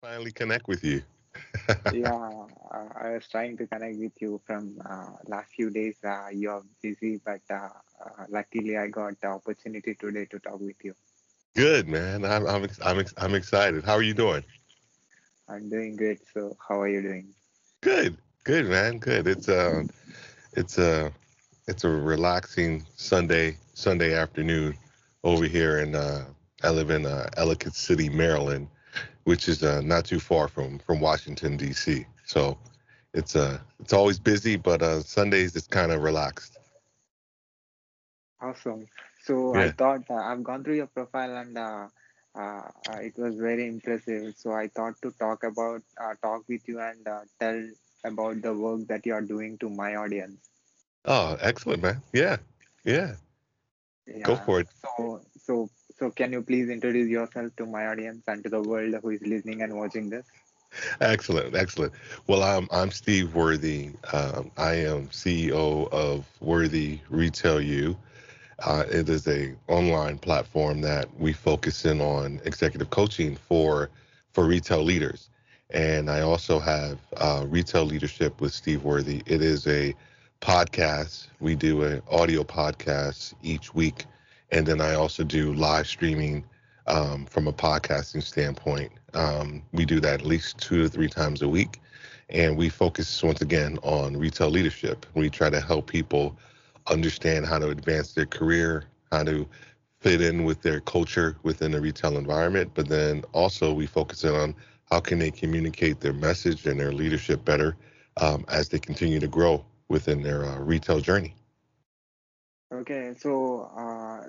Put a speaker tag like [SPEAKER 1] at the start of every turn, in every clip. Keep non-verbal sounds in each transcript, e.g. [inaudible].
[SPEAKER 1] finally connect with you. [laughs]
[SPEAKER 2] yeah, uh, I was trying to connect with you from uh, last few days. Uh, you're busy, but uh, uh, luckily I got the opportunity today to talk with you.
[SPEAKER 1] Good man. I'm I'm I'm I'm excited. How are you doing?
[SPEAKER 2] I'm doing great. So how are you doing?
[SPEAKER 1] Good, good man. Good. It's a it's a it's a relaxing Sunday Sunday afternoon over here in uh, I live in uh, Ellicott City, Maryland which is uh, not too far from from Washington D.C. So it's uh it's always busy, but uh, Sundays it's kind of relaxed.
[SPEAKER 2] Awesome. So yeah. I thought uh, I've gone through your profile and uh, uh, it was very impressive. So I thought to talk about uh, talk with you and uh, tell about the work that you are doing to my audience.
[SPEAKER 1] Oh, excellent, man. Yeah, yeah. yeah. Go for it.
[SPEAKER 2] So so so, can you please introduce yourself to my audience and to the world who is listening and watching this?
[SPEAKER 1] Excellent, excellent. Well, I'm I'm Steve Worthy. Um, I am CEO of Worthy Retail U. Uh, it is a online platform that we focus in on executive coaching for for retail leaders, and I also have uh, retail leadership with Steve Worthy. It is a podcast. We do an audio podcast each week and then I also do live streaming um, from a podcasting standpoint. Um, we do that at least two to three times a week, and we focus once again on retail leadership. We try to help people understand how to advance their career, how to fit in with their culture within the retail environment, but then also we focus in on how can they communicate their message and their leadership better um, as they continue to grow within their uh, retail journey.
[SPEAKER 2] Okay, so uh,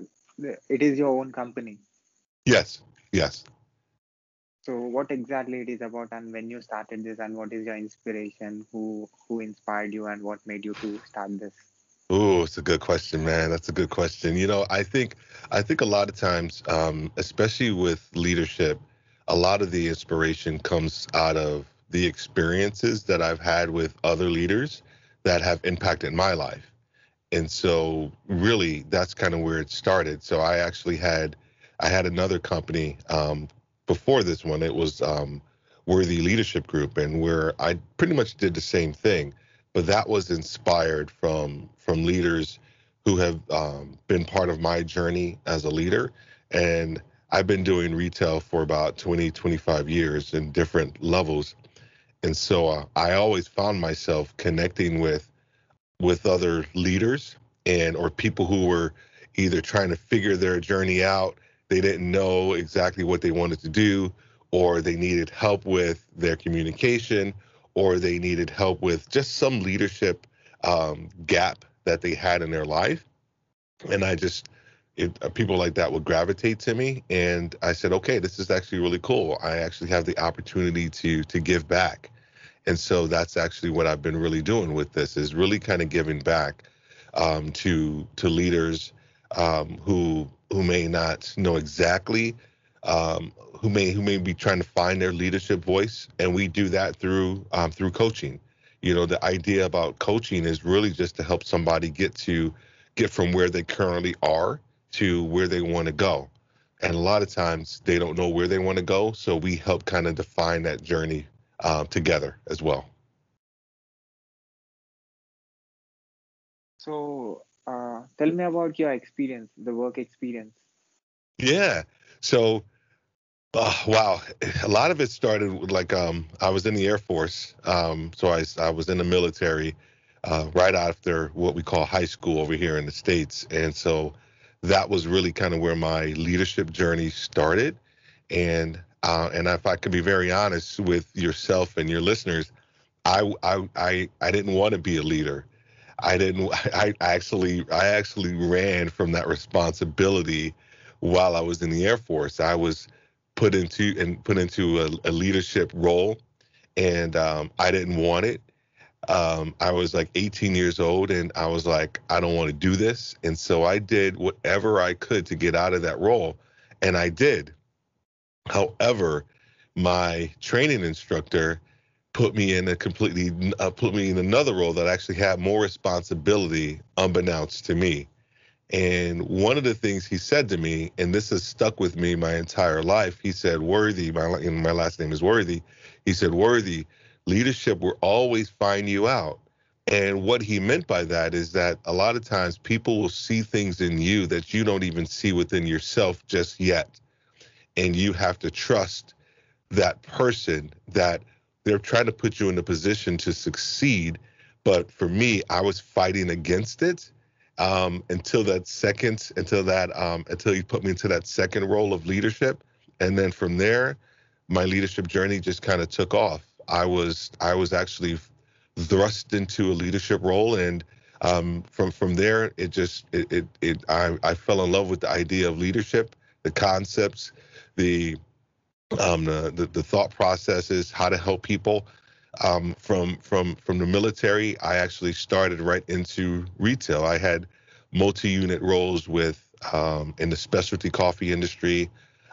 [SPEAKER 2] it is your own company.
[SPEAKER 1] Yes, yes.
[SPEAKER 2] So what exactly it is about, and when you started this, and what is your inspiration? Who who inspired you, and what made you to start this?
[SPEAKER 1] Oh, it's a good question, man. That's a good question. You know, I think I think a lot of times, um, especially with leadership, a lot of the inspiration comes out of the experiences that I've had with other leaders that have impacted my life and so really that's kind of where it started. So i actually had i had another company um, before this one. It was um, worthy leadership group and where i pretty much did the same thing. But that was inspired from from leaders who have um, been part of my journey as a leader. And i've been doing retail for about 20 25 years in different levels. And so uh, i always found myself connecting with with other leaders and or people who were either trying to figure their journey out they didn't know exactly what they wanted to do or they needed help with their communication or they needed help with just some leadership um, gap that they had in their life. And i just it, uh, people like that would gravitate to me. And i said okay this is actually really cool. I actually have the opportunity to to give back and so that's actually what I've been really doing with this is really kind of giving back um, to to leaders um, who who may not know exactly um, who may who may be trying to find their leadership voice, and we do that through um, through coaching. You know, the idea about coaching is really just to help somebody get to get from where they currently are to where they want to go. And a lot of times they don't know where they want to go, so we help kind of define that journey uh, together as well.
[SPEAKER 2] So, uh, tell me about your experience, the work experience.
[SPEAKER 1] Yeah. So, uh, wow, a lot of it started with like um, I was in the Air Force, um, so I I was in the military uh, right after what we call high school over here in the states, and so that was really kind of where my leadership journey started, and uh, and if I could be very honest with yourself and your listeners, I I I, I didn't want to be a leader. I didn't. [laughs] I actually I actually ran from that responsibility while I was in the Air Force. I was put into and put into a, a leadership role, and um, I didn't want it. Um, I was like 18 years old, and I was like, I don't want to do this, and so I did whatever I could to get out of that role, and I did. However, my training instructor put me in a completely uh, put me in another role that actually had more responsibility unbeknownst to me And one of the things he said to me, and this has stuck with me my entire life, he said, Worthy, my, my last name is Worthy. He said, Worthy, leadership will always find you out. And what he meant by that is that a lot of times people will see things in you that you don't even see within yourself just yet. And you have to trust that person that they're trying to put you in a position to succeed. But for me, I was fighting against it um, until that second, until that, um, until you put me into that second role of leadership. And then from there, my leadership journey just kind of took off. I was, I was actually thrust into a leadership role and um, from from there it just it, it, it I, I fell in love with the idea of leadership the concepts the um, the, the, the thought processes how to help people um, from from from the military i actually started right into retail. I had multi-unit roles with um, in the specialty coffee industry.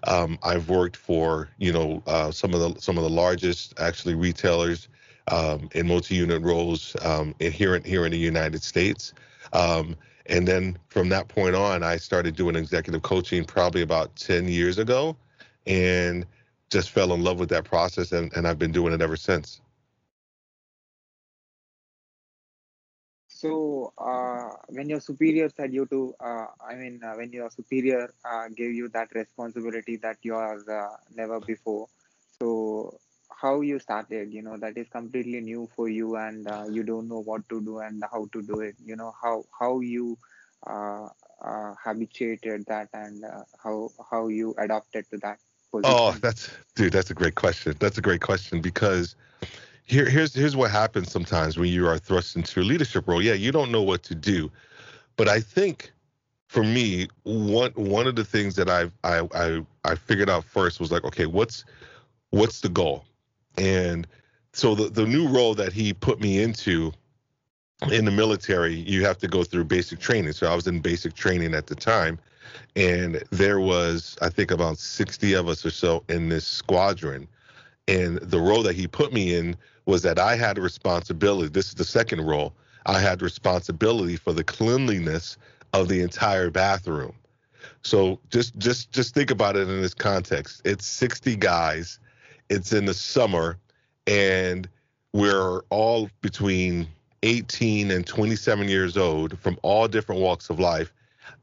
[SPEAKER 1] Um, i've worked for you know uh, some of the some of the largest actually retailers um, in multi-unit roles um, here in here in the United States. Um, and then from that point on, I started doing executive coaching probably about 10 years ago, and just fell in love with that process, and, and I've been doing it ever since.
[SPEAKER 2] So, uh, when your superior said you to, uh, I mean, uh, when your superior uh, gave you that responsibility that you are uh, never before, so how you started you know that is completely new for you and uh, you don't know what to do and how to do it you know how how you habituated that and how how you adapted to that?
[SPEAKER 1] Oh that's dude that's a great question that's a great question because here here's here's what happens sometimes when you are thrust into a leadership role yeah you don't know what to do but i think for me one one of the things that I've, i i i figured out first was like okay what's what's the goal and so the, the new role that he put me into in the military, you have to go through basic training. So I was in basic training at the time. And there was, I think, about 60 of us or so in this squadron. And the role that he put me in was that I had a responsibility. This is the second role. I had responsibility for the cleanliness of the entire bathroom. So just just just think about it in this context. It's 60 guys it's in the summer, and we're all between 18 and 27 years old from all different walks of life,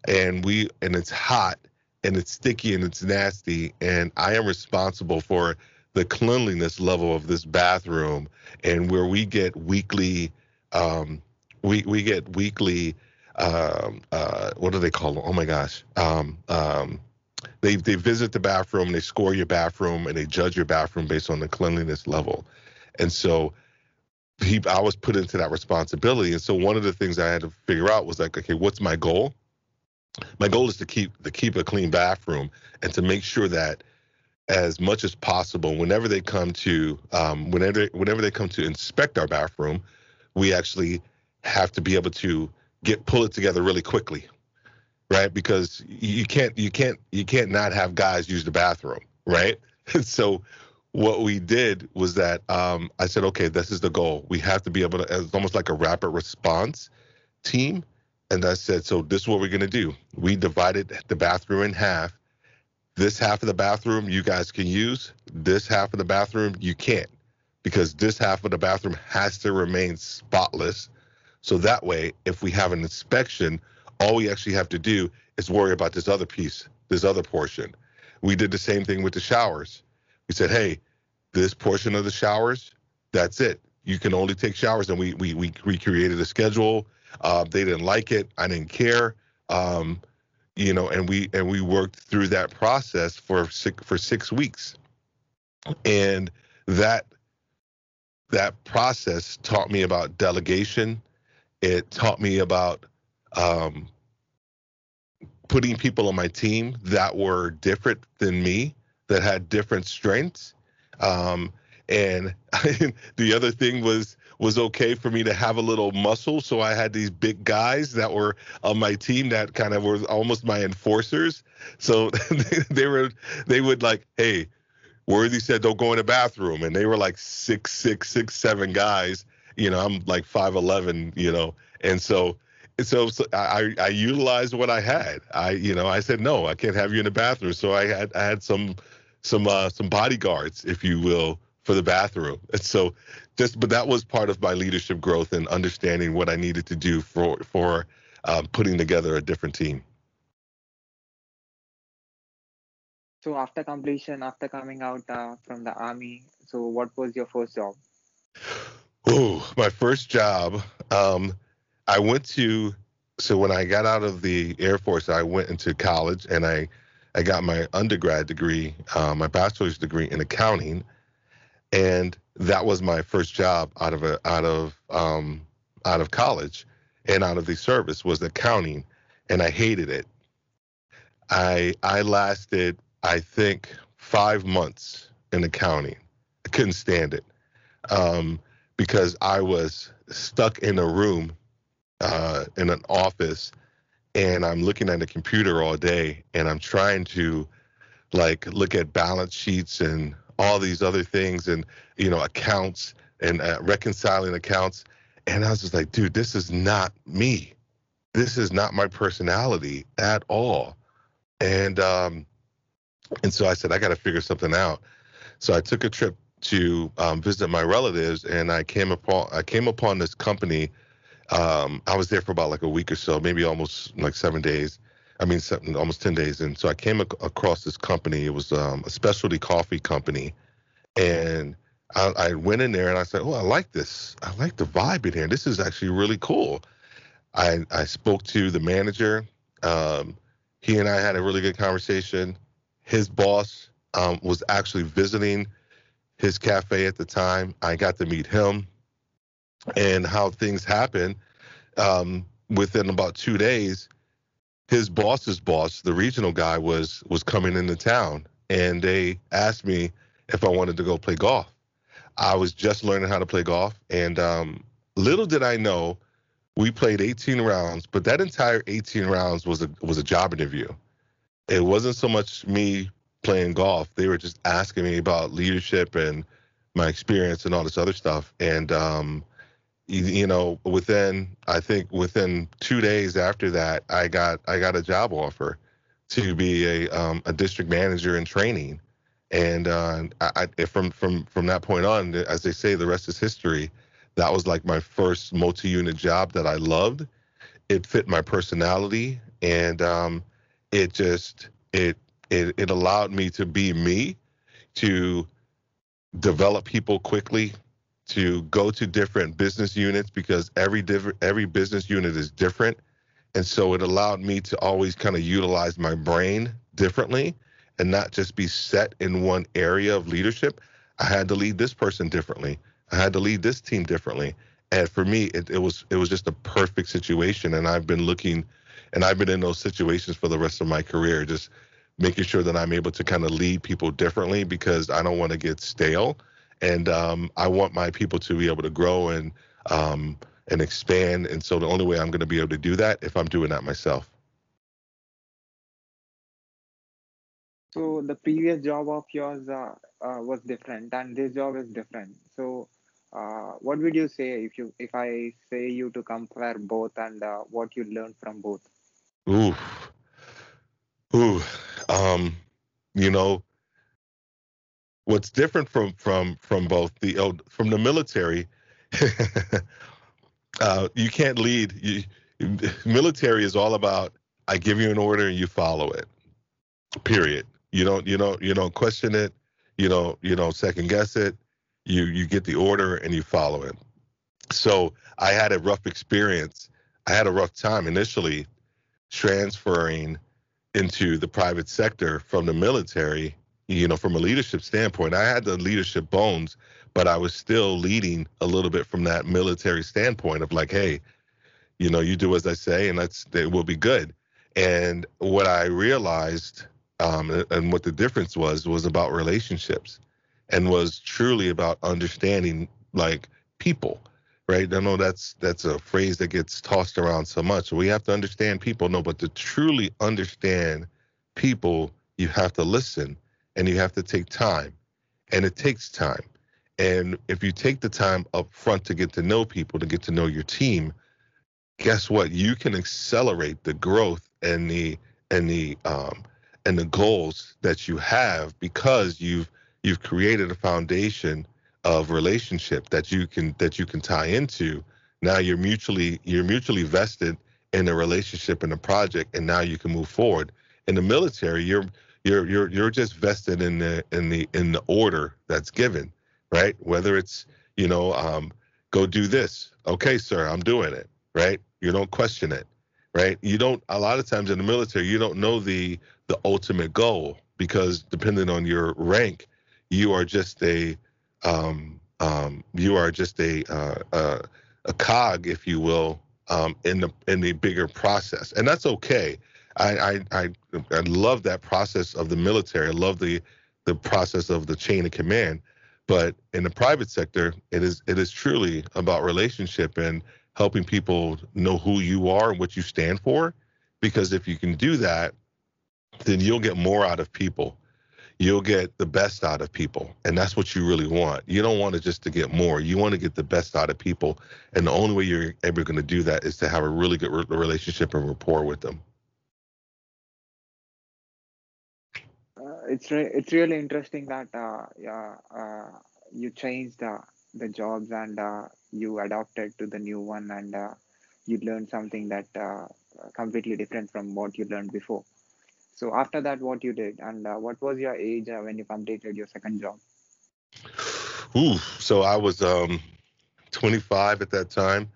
[SPEAKER 1] and we and it's hot and it's sticky and it's nasty, and I am responsible for the cleanliness level of this bathroom, and where we get weekly, um, we we get weekly. Um, uh, what do they call them? Oh my gosh. Um, um, they they visit the bathroom, they score your bathroom, and they judge your bathroom based on the cleanliness level. And so he, I was put into that responsibility. And so one of the things I had to figure out was like, okay, what's my goal? My goal is to keep to keep a clean bathroom and to make sure that as much as possible, whenever they come to um, whenever whenever they come to inspect our bathroom, we actually have to be able to get pull it together really quickly right? Because you can't you can't you can't not have guys use the bathroom, right? [laughs] so what we did was that um, I said, okay, this is the goal. We have to be able to. It's almost like a rapid response team. And I said, so this is what we're gonna do. We divided the bathroom in half. This half of the bathroom you guys can use. This half of the bathroom you can't, because this half of the bathroom has to remain spotless. So that way, if we have an inspection, all we actually have to do is worry about this other piece, this other portion. We did the same thing with the showers. We said, hey, this portion of the showers, that's it. You can only take showers. And we we we recreated a schedule. Uh, they didn't like it. I didn't care. Um, you know, and we and we worked through that process for six for six weeks, and that that process taught me about delegation. It taught me about um, putting people on my team that were different than me, that had different strengths. Um, and [laughs] the other thing was was okay for me to have a little muscle. So I had these big guys that were on my team that kind of were almost my enforcers. So [laughs] they were they would like, hey, Worthy said don't go in the bathroom, and they were like six, six, six, seven guys. You know, I'm like five eleven. You know, and so so, so I I utilized what I had. I you know I said no, I can't have you in the bathroom. So I had I had some some uh, some bodyguards, if you will, for the bathroom. And so just but that was part of my leadership growth and understanding what I needed to do for for um, putting together a different team.
[SPEAKER 2] So after completion, after coming out uh, from the army, so what was your first job?
[SPEAKER 1] Oh, my first job. Um, I went to so when I got out of the Air Force, I went into college and I I got my undergrad degree, uh, my bachelor's degree in accounting, and that was my first job out of a out of um, out of college and out of the service was accounting, and I hated it. I I lasted I think five months in accounting. I couldn't stand it um, because I was stuck in a room uh, in an office and I'm looking at a computer all day and I'm trying to like look at balance sheets and all these other things and you know accounts and uh, reconciling accounts. And I was just like dude this is not me. This is not my personality at all. And um and so I said I got to figure something out. So I took a trip to um, visit my relatives and I came upon I came upon this company. Um, I was there for about like a week or so, maybe almost like seven days. I mean, seven, almost 10 days. And so I came ac- across this company. It was um, a specialty coffee company. And I, I, went in there and I said, Oh, I like this. I like the vibe in here. This is actually really cool. I, I spoke to the manager. Um, he and I had a really good conversation. His boss um, was actually visiting his cafe at the time. I got to meet him and how things happen. Um, within about two days, his boss's boss, the regional guy, was was coming into town, and they asked me if I wanted to go play golf. I was just learning how to play golf, and um, little did I know, we played 18 rounds, but that entire 18 rounds was a was a job interview. It wasn't so much me playing golf; they were just asking me about leadership and my experience and all this other stuff, and um, you, know, within I think within two days after that, I got I got a job offer to be a um, a district manager in training, and uh, I, I, from from from that point on, as they say, the rest is history. That was like my first multi-unit job that I loved. It fit my personality, and um, it just it it it allowed me to be me, to develop people quickly, to go to different business units because every different every business unit is different. And so it allowed me to always kind of utilize my brain differently and not just be set in one area of leadership. I had to lead this person differently. I had to lead this team differently. And for me it, it was it was just a perfect situation. And i've been looking and i've been in those situations for the rest of my career just making sure that i'm able to kind of lead people differently because i don't want to get stale and um, I want my people to be able to grow and um, and expand. And so the only way I'm going to be able to do that if I'm doing that myself.
[SPEAKER 2] So the previous job of yours uh, uh, was different, and this job is different. So, uh, what would you say if you if I say you to compare both and uh, what you learned from both?
[SPEAKER 1] Ooh, ooh, um, you know, what's different from from from both the from the military [laughs] uh, you can't lead you, military is all about i give you an order and you follow it. Period. You don't you don't you don't question it. You don't you don't second guess it. You you get the order and you follow it. So i had a rough experience. I had a rough time initially transferring into the private sector from the military you know, from a leadership standpoint, I had the leadership bones, but I was still leading a little bit from that military standpoint of like, hey, you know, you do as I say, and that's it will be good. And what I realized, um, and what the difference was, was about relationships, and was truly about understanding like people, right? I know that's that's a phrase that gets tossed around so much. We have to understand people, no, but to truly understand people, you have to listen and you have to take time and it takes time and if you take the time up front to get to know people to get to know your team guess what? You can accelerate the growth and the and the um, and the goals that you have because you've you've created a foundation of relationship that you can that you can tie into. Now you're mutually you're mutually vested in the relationship and the project, and now you can move forward. In the military, you're you're you're you're just vested in the in the in the order that's given, right? Whether it's you know um, go do this, okay, sir, I'm doing it, right? You don't question it, right? You don't. A lot of times in the military, you don't know the the ultimate goal because depending on your rank, you are just a um, um, you are just a, uh, a a cog, if you will, um, in the in the bigger process, and that's okay. I, I I love that process of the military. I love the the process of the chain of command. But in the private sector, it is it is truly about relationship and helping people know who you are and what you stand for. Because if you can do that, then you'll get more out of people. You'll get the best out of people. And that's what you really want. You don't want to just to get more. You want to get the best out of people. And the only way you're ever going to do that is to have a really good re- relationship and rapport with them.
[SPEAKER 2] It's re- it's really interesting that uh, yeah, uh, you changed uh, the jobs and uh, you adapted to the new one and uh, you learned something that completely different from what you learned before so after that, what you did, and uh, what was your age uh, when you completed your second job?
[SPEAKER 1] Ooh, so I was um, 25 at that time,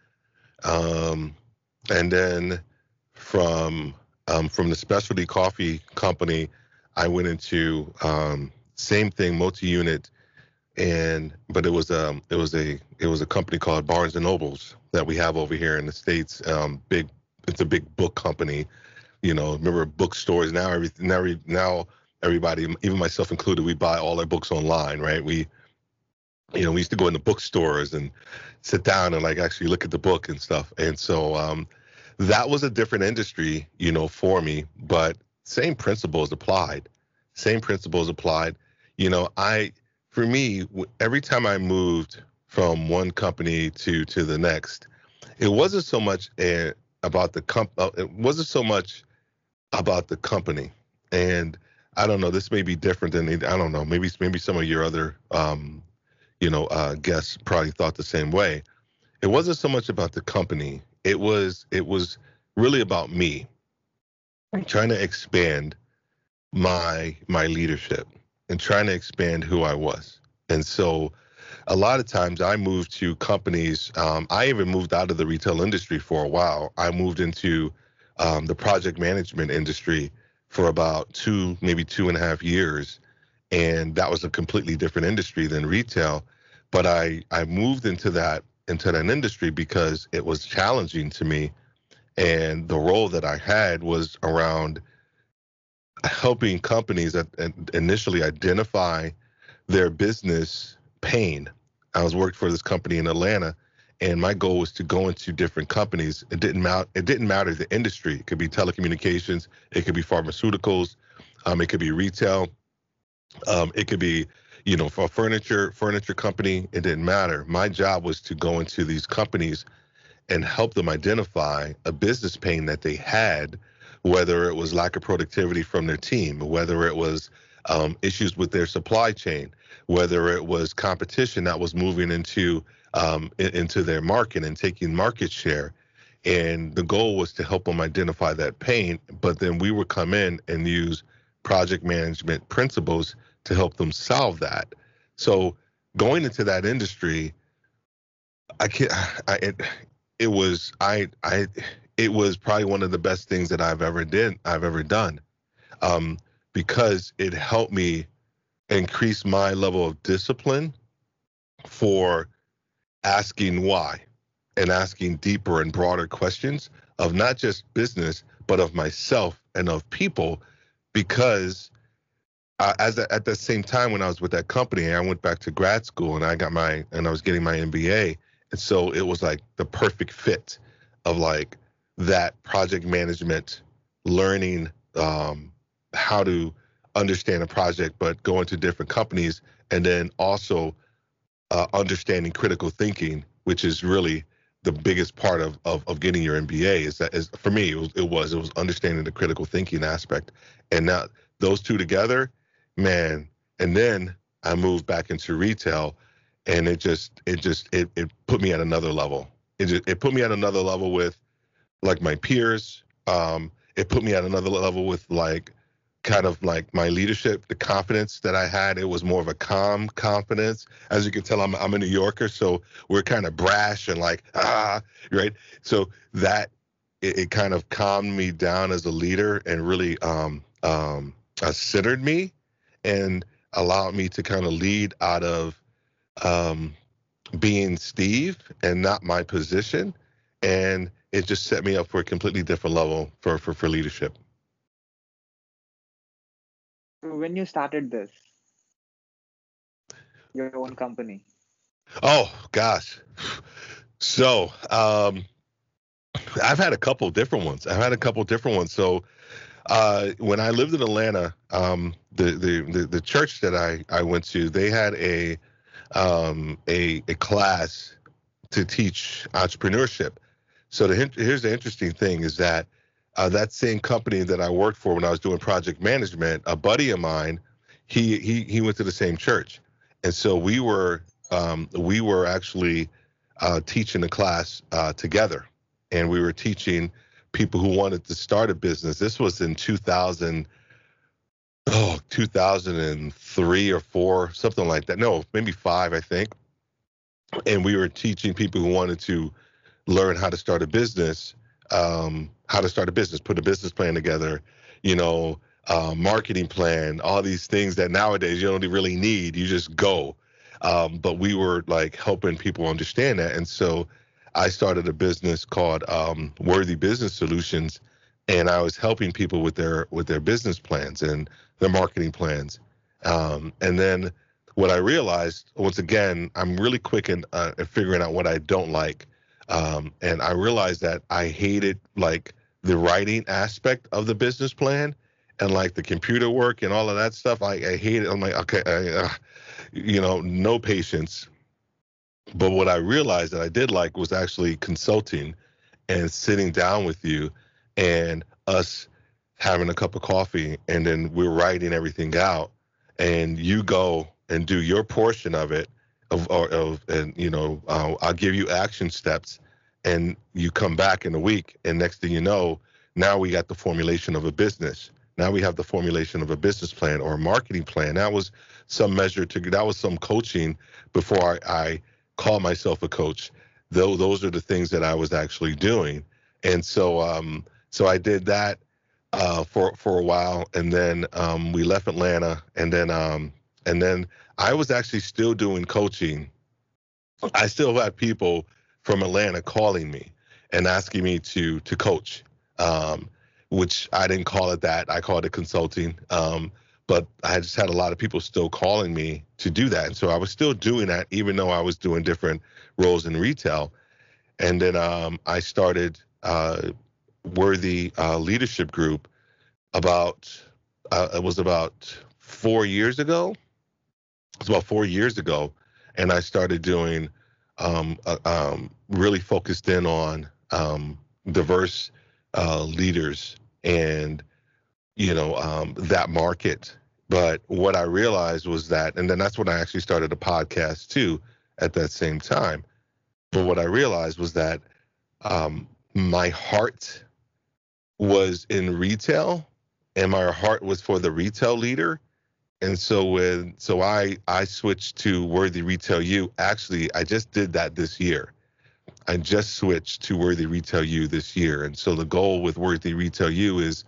[SPEAKER 1] um, and then from um, from the specialty coffee company, I went into um, same thing, multi-unit, and but it was um it was a it was a company called Barnes and Nobles that we have over here in the states. Um, big, it's a big book company you know, remember bookstores now. Every now now everybody, even myself included, we buy all our books online, right? We, you know, we used to go into bookstores and sit down and like actually look at the book and stuff. And so um, that was a different industry, you know, for me, but same principles applied. Same principles applied. You know, I for me, every time I moved from one company to to the next, it wasn't so much a, about the comp. Uh, it wasn't so much about the company. And I don't know, this may be different than I don't know, maybe maybe some of your other um, you know, uh, guests probably thought the same way. It wasn't so much about the company. It was it was really about me. I'm trying to expand my my leadership and trying to expand who I was. And so a lot of times I moved to companies. Um, I even moved out of the retail industry for a while. I moved into um, the project management industry for about two, maybe two and a half years. And that was a completely different industry than retail. But I, I moved into that into that industry because it was challenging to me. And the role that I had was around helping companies that initially identify their business pain. I was working for this company in Atlanta and my goal was to go into different companies. It didn't matter. It didn't matter the industry. It could be telecommunications. It could be pharmaceuticals. Um, it could be retail. Um, it could be, you know, for a furniture furniture company. It didn't matter. My job was to go into these companies and help them identify a business pain that they had, whether it was lack of productivity from their team, whether it was um, issues with their supply chain, whether it was competition that was moving into um, into their market and taking market share. And the goal was to help them identify that pain, but then we would come in and use project management principles to help them solve that. So going into that industry, I can't. I it was I I it was probably one of the best things that I've ever did I've ever done, um, because it helped me increase my level of discipline for asking why and asking deeper and broader questions of not just business, but of myself and of people. Because uh, as a, at the same time when I was with that company, I went back to grad school and I got my and I was getting my MBA, and so it was like the perfect fit of like that project management, learning um, how to understand a project, but going to different companies, and then also uh, understanding critical thinking, which is really the biggest part of, of, of getting your MBA is that is for me it was, it was it was understanding the critical thinking aspect, and now those two together, man. And then I moved back into retail, and it just it just it it put me at another level. It just it put me at another level with like my peers. Um, it put me at another level with like kind of like my leadership, the confidence that I had. It was more of a calm confidence. As you can tell, I'm I'm a New Yorker, so we're kind of brash and like ah, right. So that it, it kind of calmed me down as a leader and really um um uh, centered me and allowed me to kind of lead out of um being Steve and not my position, and it just set me up for a completely different level for for for leadership
[SPEAKER 2] when you started this, your own company?
[SPEAKER 1] Oh gosh, so um, I've had a couple different ones. I've had a couple different ones. So uh, when I lived in Atlanta, um, the, the, the the church that I I went to, they had a um, a a class to teach entrepreneurship. So the, here's the interesting thing is that uh, that same company that I worked for when I was doing project management, a buddy of mine, he he he went to the same church, and so we were um, we were actually uh, teaching a class uh, together, and we were teaching people who wanted to start a business. This was in 2000, oh 2003 or four, something like that. No, maybe five, I think. And we were teaching people who wanted to learn how to start a business um, how to start a business, put a business plan together, you know, uh, marketing plan, all these things that nowadays you don't really need. You just go. Um, but we were like helping people understand that, and so I started a business called um, Worthy Business Solutions, and I was helping people with their with their business plans and their marketing plans. Um, and then what I realized, once again, I'm really quick in, uh, in figuring out what I don't like. Um, and I realized that I hated like the writing aspect of the business plan and like the computer work and all of that stuff. I, I hate it. I'm like, okay, I, uh, you know, no patience. But what I realized that I did like was actually consulting and sitting down with you and us having a cup of coffee and then we're writing everything out and you go and do your portion of it of, of and you know uh, I'll give you action steps and you come back in a week and next thing you know now we got the formulation of a business. Now we have the formulation of a business plan or a marketing plan. That was some measure to that was some coaching before i, I call myself a coach. Though those are the things that i was actually doing. And so um so i did that uh for for a while and then um we left atlanta and then um and then i was actually still doing coaching i still had people from Atlanta calling me and asking me to to coach, um, which I didn't call it that. I called it consulting. Um, but I just had a lot of people still calling me to do that, and so I was still doing that, even though I was doing different roles in retail. And then um, I started uh, Worthy uh, Leadership Group about uh, it was about four years ago. It was about four years ago, and I started doing um, uh, um, really focused in on um, diverse uh, leaders and you know um, that market. But what I realized was that, and then that's when I actually started a podcast too at that same time. But what I realized was that um, my heart was in retail, and my heart was for the retail leader and so when so I I switched to Worthy Retail U. Actually, I just did that this year. I just switched to Worthy Retail U this year, and so the goal with Worthy Retail U is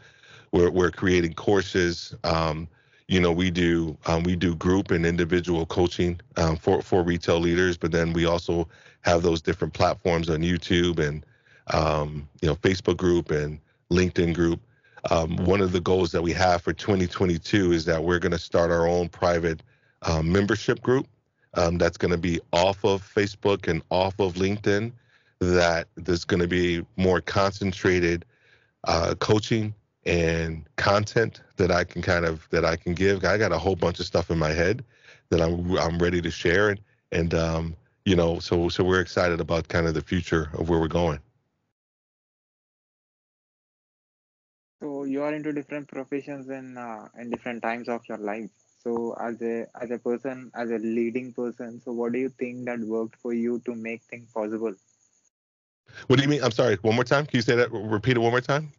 [SPEAKER 1] we're we're creating courses. Um, you know, we do um, we do group and individual coaching um, for for retail leaders, but then we also have those different platforms on YouTube and um, you know Facebook group and LinkedIn group um, one of the goals that we have for 2022 is that we're going to start our own private um, membership group um, that's going to be off of Facebook and off of LinkedIn. That there's going to be more concentrated uh, coaching and content that I can kind of that I can give. I got a whole bunch of stuff in my head that I'm I'm ready to share and and um, you know, so so we're excited about kind of the future of where we're going.
[SPEAKER 2] So you are into different professions in uh, in different times of your life. So as a as a person, as a leading person, so what do you think that worked for you to make things possible?
[SPEAKER 1] What do you mean? I'm sorry. One more time. Can you say that? Repeat it one more time.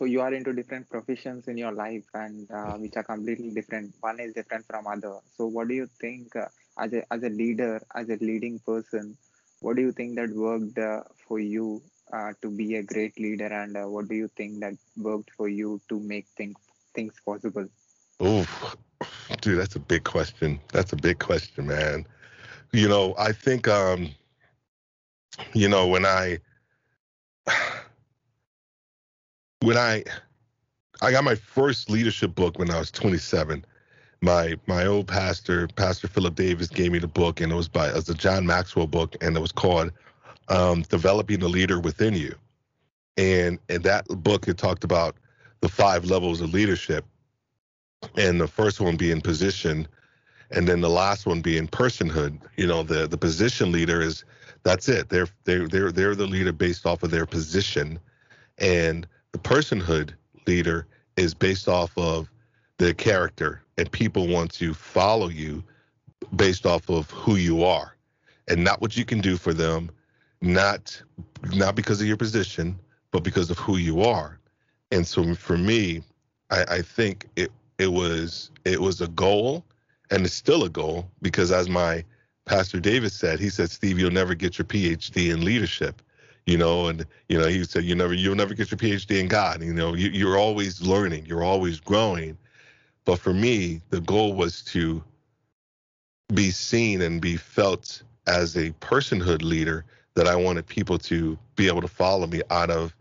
[SPEAKER 2] So you are into different professions in your life, and uh, which are completely different. One is different from other. So what do you think uh, as a as a leader, as a leading person, what do you think that worked uh, for you uh, to be a great leader, and uh, what do you think that worked for you to make things things possible?
[SPEAKER 1] Oh, dude, that's a big question. That's a big question, man. You know, I think, um, you know, when I [sighs] when I I got my first leadership book when I was 27 my my old pastor, Pastor Philip Davis, gave me the book, and it was by it was a John Maxwell book, and it was called um, "Developing the Leader Within You." And in that book, it talked about the five levels of leadership, and the first one being position, and then the last one being personhood. You know, the the position leader is that's it. They're they're they're they're the leader based off of their position, and the personhood leader is based off of their character and people want to follow you based off of who you are and not what you can do for them not not because of your position but because of who you are. And so for me i, I think it it was it was a goal and it's still a goal because as my pastor davis said he said steve you'll never get your phd in leadership you know and you know he said you never you'll never get your phd in god. You know you, you're always learning you're always growing. But for me, the goal was to be seen and be felt as a personhood leader that I wanted people to be able to follow me out of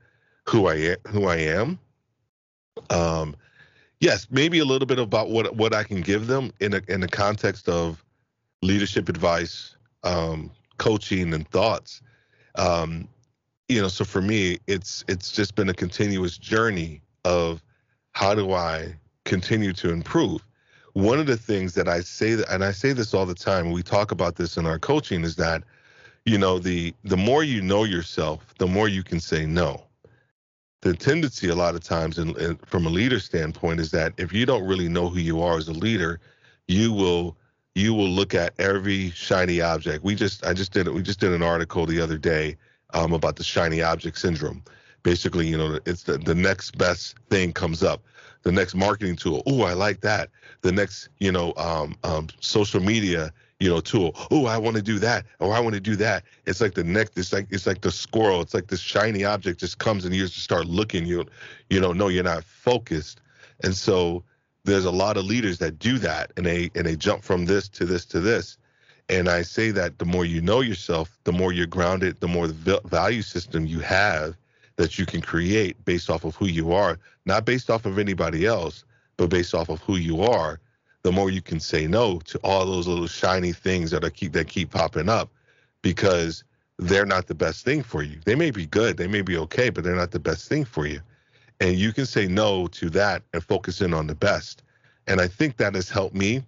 [SPEAKER 1] who I am, who I am. Um, yes, maybe a little bit about what what I can give them in a, in the context of leadership advice, um, coaching, and thoughts. Um, you know, so for me, it's it's just been a continuous journey of how do I continue to improve. One of the things that I say that, and I say this all the time, we talk about this in our coaching, is that, you know, the the more you know yourself, the more you can say no. The tendency a lot of times, in, in, from a leader standpoint, is that if you don't really know who you are as a leader, you will you will look at every shiny object. We just I just did we just did an article the other day um, about the shiny object syndrome. Basically, you know, it's the, the next best thing comes up the next marketing tool. Oh, I like that. The next, you know, um, um, social media, you know, tool. Oh, I want to do that. Oh, I want to do that. It's like the neck. It's like it's like the squirrel. It's like this shiny object just comes and you just start looking. You, you know, no, you're not focused. And so there's a lot of leaders that do that, and they and they jump from this to this to this. And I say that the more you know yourself, the more you're grounded, the more the value system you have that you can create based off of who you are, not based off of anybody else, but based off of who you are, the more you can say no to all those little shiny things that are keep that keep popping up because they're not the best thing for you. They may be good, they may be okay, but they're not the best thing for you. And you can say no to that and focus in on the best. And I think that has helped me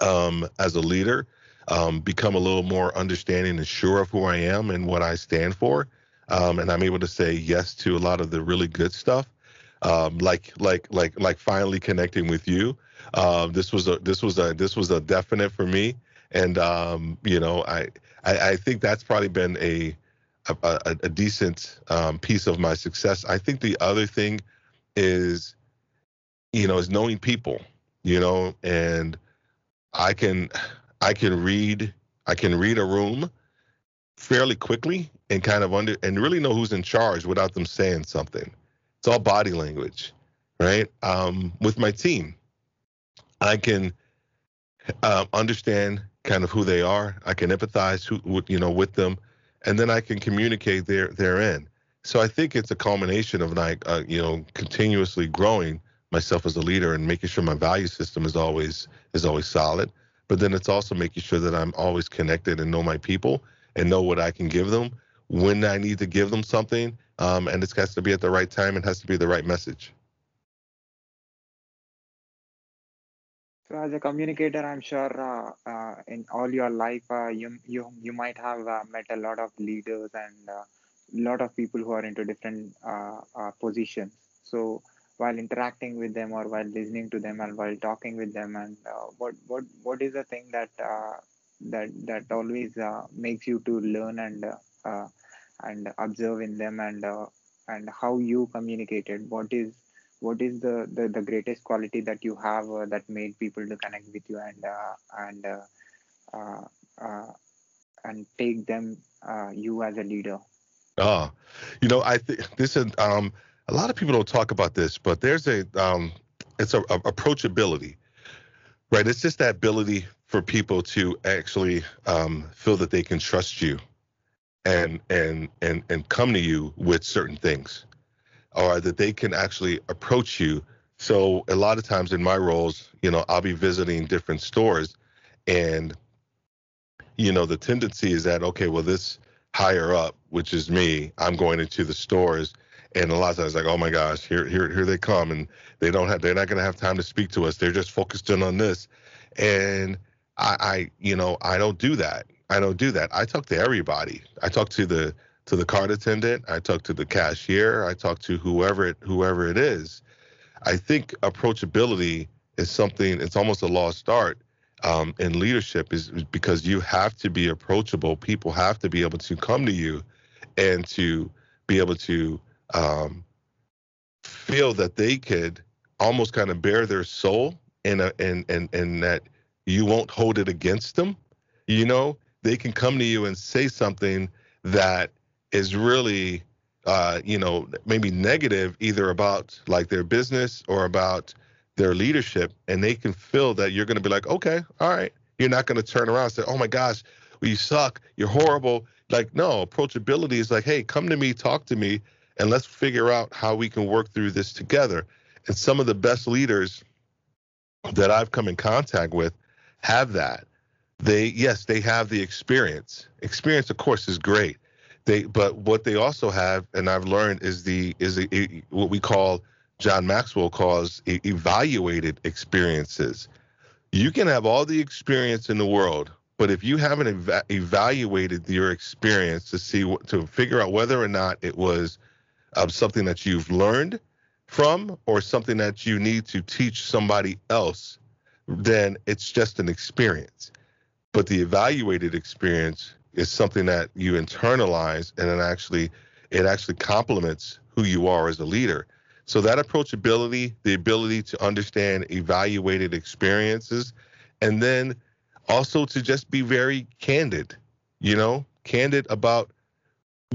[SPEAKER 1] um, as a leader um, become a little more understanding and sure of who I am and what I stand for um, and I'm able to say yes to a lot of the really good stuff. Um, like like like like finally connecting with you. Uh, this was a this was a this was a definite for me, and um, you know I, I, I think that's probably been a a, a, a decent um, piece of my success. I think the other thing is, you know, is knowing people. You know, and I can I can read I can read a room fairly quickly and kind of under and really know who's in charge without them saying something. It's all body language, right? Um, with my team, I can uh, understand kind of who they are. I can empathize who, with, you know, with them, and then I can communicate their therein. So I think it's a culmination of like, uh, you know, continuously growing myself as a leader and making sure my value system is always is always solid. But then it's also making sure that I'm always connected and know my people and know what I can give them when I need to give them something. Um, and it has to be at the right time and has to be the right message.
[SPEAKER 2] So as a communicator, I'm sure uh, uh, in all your life, uh, you you you might have uh, met a lot of leaders and a uh, lot of people who are into different uh, positions. So while interacting with them, or while listening to them, and while talking with them, and what what what is the thing that that that always makes you to learn and and observe in them, and and how you communicated? What is what is the, the, the greatest quality that you have uh, that made people to connect with you and uh, and uh, uh, uh and take them you as a leader?
[SPEAKER 1] Oh you know i think this is um a lot of people don't talk about this but there's a um it's a, a approachability right? It's just that ability for people to actually um, feel that they can trust you and and and and come to you with certain things or that they can actually approach you. So a lot of times in my roles, you know, I'll be visiting different stores and you know, the tendency is that okay, well this higher up, which is me, I'm going into the stores and a lot of times like, oh my gosh, here here here they come and they don't have they're not gonna have time to speak to us. They're just focused in on this. And I, I you know, I don't do that. I don't do that. I talk to everybody. I talk to the to the card attendant. I talk to the cashier. I talk to whoever it whoever it is. I think approachability is something. It's almost a lost art um, in leadership, is because you have to be approachable. People have to be able to come to you and to be able to um, feel that they could almost kind of bare their soul and and and and that you won't hold it against them. You know, they can come to you and say something that is really uh, you know maybe negative either about like their business or about their leadership and they can feel that you're going to be like okay all right. You're not going to turn around and say oh my gosh well, you suck you're horrible. Like no approachability is like hey come to me talk to me and let's figure out how we can work through this together. And some of the best leaders that i've come in contact with have that they yes they have the experience experience of course is great they, but what they also have, and I've learned, is the is a, what we call John Maxwell calls evaluated experiences. You can have all the experience in the world, but if you haven't eva- evaluated your experience to see what, to figure out whether or not it was uh, something that you've learned from or something that you need to teach somebody else, then it's just an experience. But the evaluated experience is something that you internalize and it actually it actually complements who you are as a leader. So that approachability, the ability to understand evaluated experiences, and then also to just be very candid, you know, candid about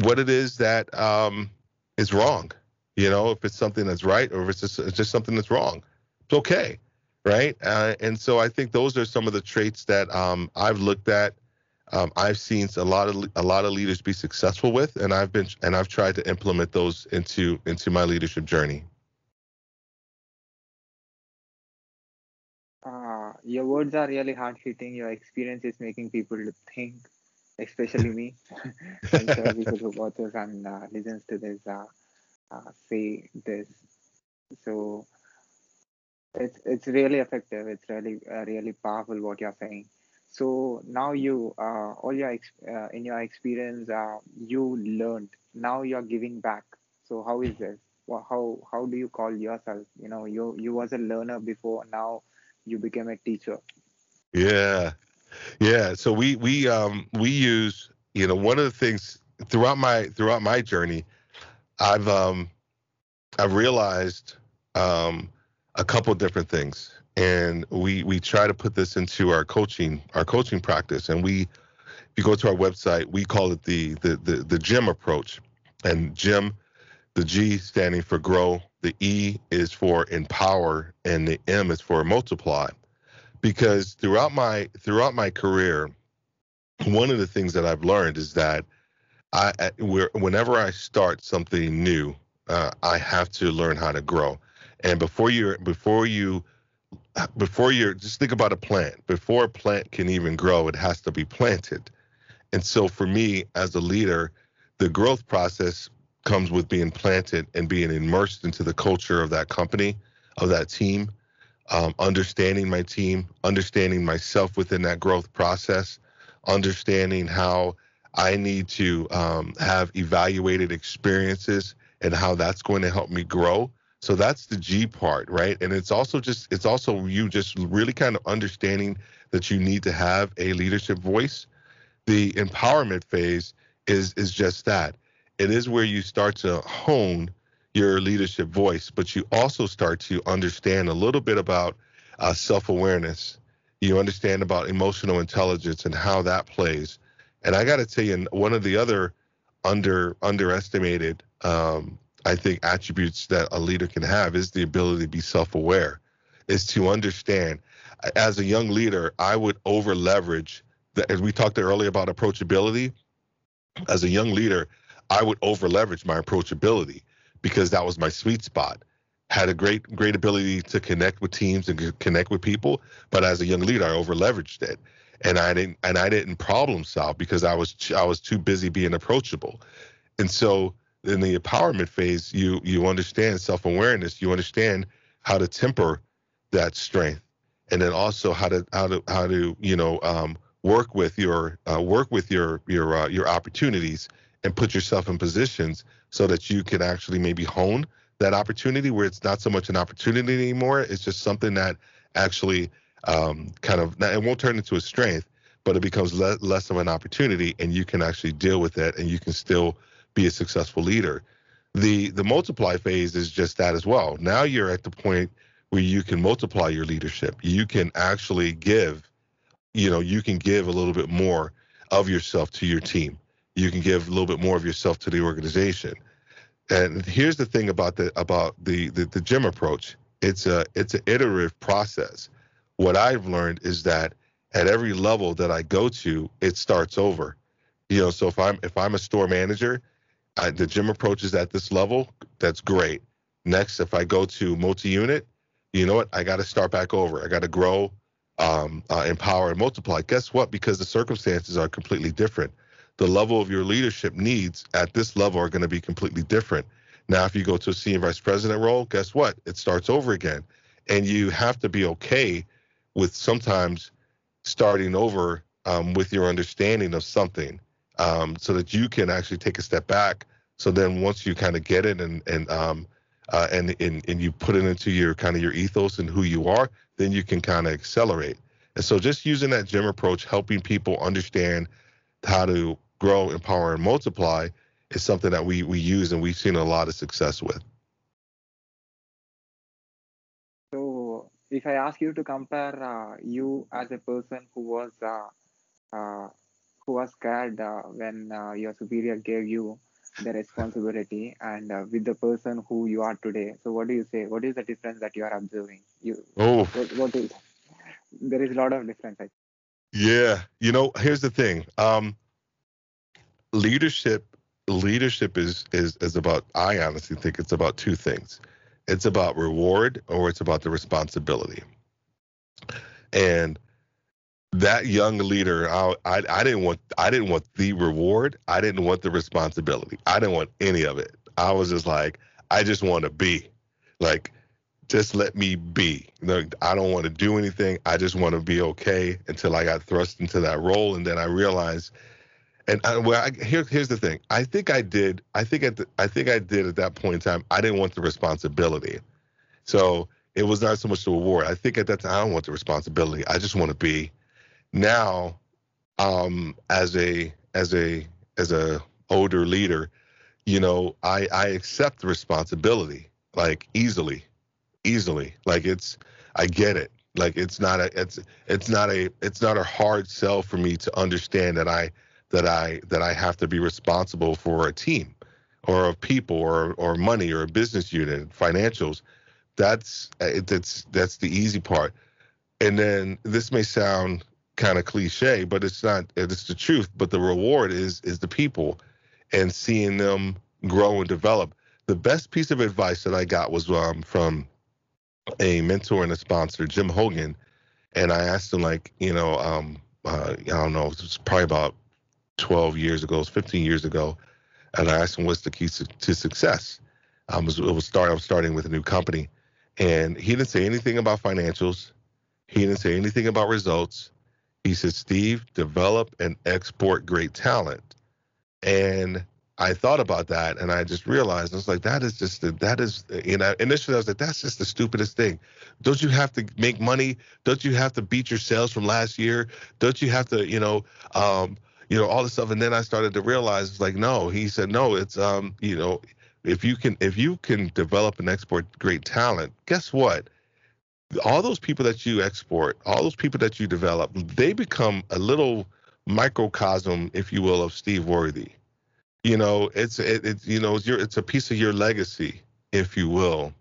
[SPEAKER 1] what it is that um, is wrong. You know, if it's something that's right or if it's just, it's just something that's wrong, it's okay, right? Uh, and so I think those are some of the traits that um, I've looked at um, I've seen a lot of a lot of leaders be successful with, and I've been and I've tried to implement those into into my leadership journey.
[SPEAKER 2] Uh, your words are really hard hitting. Your experience is making people think, especially me. [laughs] I'm sure people who watches and uh, to this uh, uh, say this. So it's it's really effective. It's really uh, really powerful what you're saying. So now you uh, all your uh, in your experience uh, you learned. Now you're giving back. So how is this? Well, how how do you call yourself? You know you you was a learner before. Now you became a teacher.
[SPEAKER 1] Yeah. Yeah. So we we um we use you know one of the things throughout my throughout my journey i've um i've realized um a couple different things. And we we try to put this into our coaching our coaching practice. And we if you go to our website we call it the the the, the GEM approach. And GEM the g standing for grow the e is for empower and the m is for multiply. Because throughout my throughout my career one of the things that i've learned is that i whenever i start something new uh, i have to learn how to grow and before you before you before you're just think about a plant. Before a plant can even grow, it has to be planted. And so for me as a leader, the growth process comes with being planted and being immersed into the culture of that company, of that team, um, understanding my team, understanding myself within that growth process, understanding how I need to um, have evaluated experiences and how that's going to help me grow. So that's the G part, right? And it's also just it's also you just really kind of understanding that you need to have a leadership voice. The empowerment phase is is just that. It is where you start to hone your leadership voice, but you also start to understand a little bit about uh, self-awareness. You understand about emotional intelligence and how that plays. And I got to tell you, one of the other under underestimated, um, I think, attributes that a leader can have is the ability to be self-aware, is to understand. As a young leader, I would over leverage. As we talked earlier about approachability, as a young leader, I would over leverage my approachability because that was my sweet spot. Had a great great ability to connect with teams and connect with people, but as a young leader, I over leveraged it, and I didn't and I didn't problem solve because I was I was too busy being approachable, and so in the empowerment phase, you you understand self awareness, you understand how to temper that strength, and then also how to how to how to you know um, work with your uh, work with your your uh, your opportunities and put yourself in positions so that you can actually maybe hone that opportunity where it's not so much an opportunity anymore. It's just something that actually um, kind of it won't turn into a strength, but it becomes le- less of an opportunity, and you can actually deal with it, and you can still be a successful leader. The the multiply phase is just that as well. Now you're at the point where you can multiply your leadership. You can actually give, you know, you can give a little bit more of yourself to your team you can give a little bit more of yourself to the organization. And here's the thing about the about the the, the GEM approach. It's a it's an iterative process. What I've learned is that at every level that I go to, it starts over. You know, so if I'm if I'm a store manager, I, the GEM approach is at this level. That's great. Next, if I go to multi-unit, you know what? I got to start back over. I got to grow, um, uh, empower, and multiply. Guess what? Because the circumstances are completely different the level of your leadership needs at this level are going to be completely different. Now, if you go to a senior vice president role, guess what? It starts over again. And you have to be okay with sometimes starting over um, with your understanding of something um, so that you can actually take a step back. So then once you kind of get it and, and, um, uh, and, and, and you put it into your kind of your ethos and who you are, then you can kind of accelerate. And so just using that GEM approach, helping people understand how to grow, empower, and multiply is something that we we use and we've seen a lot of success with.
[SPEAKER 2] So, if I ask you to compare uh, you as a person who was uh, uh, who was scared uh, when uh, your superior gave you the responsibility, and uh, with the person who you are today, so what do you say? What is the difference that you are observing? You
[SPEAKER 1] oh,
[SPEAKER 2] what, what is there is a lot of difference. I
[SPEAKER 1] yeah, you know, here's the thing. Um, leadership leadership is is is about I honestly think it's about two things. It's about reward or it's about the responsibility. And that young leader, I, I, I didn't want I didn't want the reward. I didn't want the responsibility. I didn't want any of it. I was just like, I just want to be. Like, just let me be. Know, I don't want to do anything. I just want to be okay until I got thrust into that role. And then I realized and I, well, I, here, here's the thing. I think I did. I think at the, I think I did at that point in time. I didn't want the responsibility, so it was not so much the reward. I think at that time I don't want the responsibility. I just want to be. Now, um, as a as a as a older leader, you know, I I accept the responsibility like easily, easily. Like it's I get it. Like it's not a it's it's not a it's not a hard sell for me to understand that I that I that I have to be responsible for a team or of people or or money or a business unit, financials. That's that's that's the easy part. And then this may sound kind of cliche, but it's not. It's the truth. But the reward is is the people, and seeing them grow and develop. The best piece of advice that I got was um, from a mentor and a sponsor, Jim Hogan, and I asked him like, you know, um, uh, I don't know, it was probably about 12 years ago, 15 years ago, and I asked him what's the key to, to success. I was, it was start, I was starting with a new company, And he didn't say anything about financials. He didn't say anything about results. He said, Steve, develop and export great talent. And I thought about that and I just realized I was like, that is just the, that is you know initially I was like, that's just the stupidest thing. Don't you have to make money? Don't you have to beat your sales from last year? Don't you have to you know um, you know all this stuff? And then I started to realize it's like no. He said no. It's um you know if you can if you can develop and export great talent, guess what? All those people that you export, all those people that you develop, they become a little microcosm, if you will, of Steve Worthy. You know it's it, it's you know it's your it's a piece of your legacy if you will.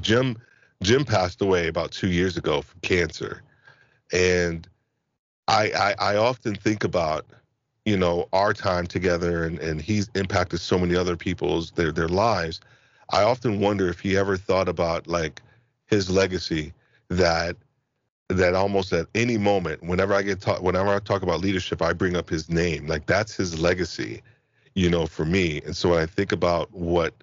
[SPEAKER 1] Jim jim passed away about two years ago from cancer. And I, I i often think about you know our time together and and he's impacted so many other people's their their lives. I often wonder if he ever thought about like his legacy that that almost at any moment whenever i get talk whenever i talk about leadership i bring up his name like that's his legacy you know, for me. And so when I think about what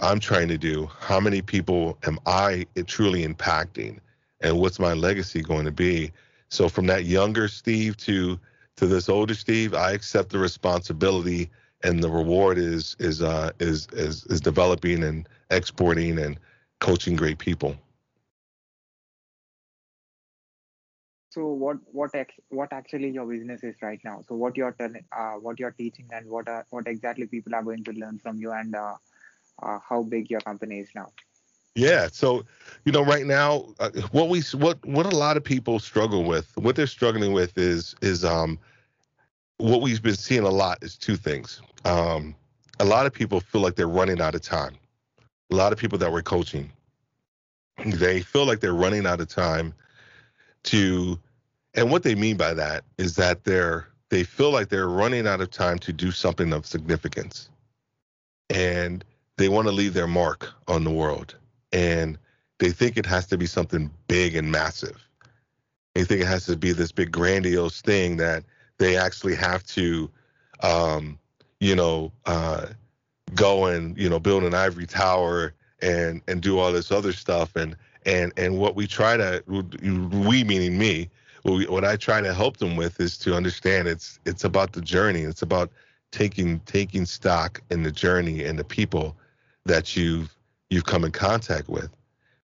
[SPEAKER 1] I'm trying to do, how many people am I truly impacting, and what's my legacy going to be? So from that younger Steve to to this older Steve, I accept the responsibility, and the reward is is uh, is is is developing and exporting and coaching great people.
[SPEAKER 2] So what what ex- what actually your business is right now. So what you're telling uh, what you're teaching and what are what exactly people are going to learn from you and uh, uh, how big your company is now.
[SPEAKER 1] Yeah. So you know right now uh, what we what what a lot of people struggle with what they're struggling with is is um what we've been seeing a lot is two things. Um a lot of people feel like they're running out of time. A lot of people that we're coaching they feel like they're running out of time to and what they mean by that is that they're they feel like they're running out of time to do something of significance. And they want to leave their mark on the world. And they think it has to be something big and massive. They think it has to be this big grandiose thing that they actually have to um, you know, uh, go and, you know, build an ivory tower and and do all this other stuff and and and what we try to we meaning me what I try to help them with is to understand it's it's about the journey. It's about taking taking stock in the journey and the people that you've you've come in contact with.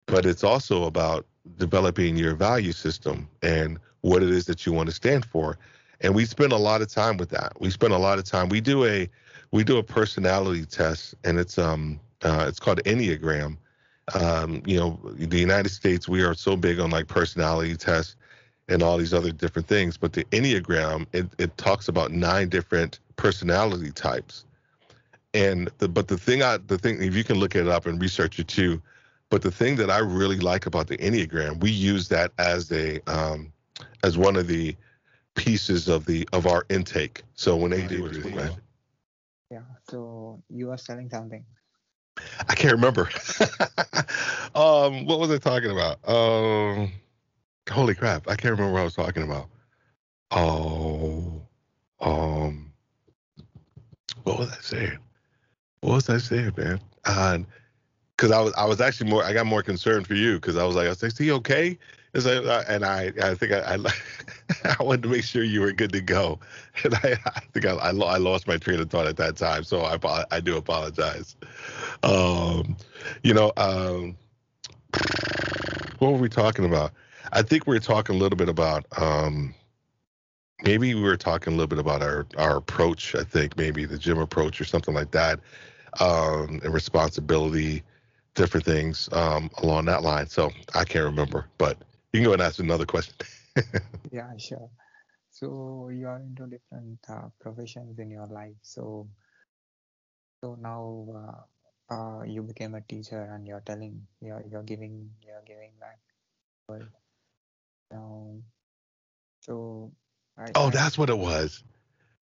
[SPEAKER 1] But it's also about developing your value system and what it is that you want to stand for. And we spend a lot of time with that. We spend a lot of time. We do a we do a personality test, and it's um uh, it's called Enneagram. Um, you know, the United States, we are so big on like personality tests and all these other different things. But the Enneagram, it, it talks about nine different personality types. And the, but the thing I the thing if you can look it up and research it too, but the thing that I really like about the Enneagram, we use that as a um, as one of the pieces of the of our intake. So when they do
[SPEAKER 2] it, yeah. So you are selling something.
[SPEAKER 1] I can't remember. [laughs] um, what was I talking about? Um, holy crap, I can't remember what I was talking about. Oh, um, what was I saying? What was I saying, man? Because I was I was actually more I got more concerned for you because I was like I was like, is he okay? Uh, and I I think I I, [laughs] I, wanted to make sure you were good to go, [laughs] and I, I think I, I lost my train of thought at that time, so I I do apologize. Um, you know, um, what were we talking about? I think we are talking a little bit about um, maybe we were talking a little bit about our our approach. I think maybe the GEM approach or something like that, um, and responsibility, different things um, along that line. So I can't remember, but you can go and ask another question. [laughs]
[SPEAKER 2] yeah, sure. So you are into different uh, professions in your life. So so now uh, uh, you became a teacher and you're telling you're you're giving you're giving back so.
[SPEAKER 1] I, oh, I, that's what it was.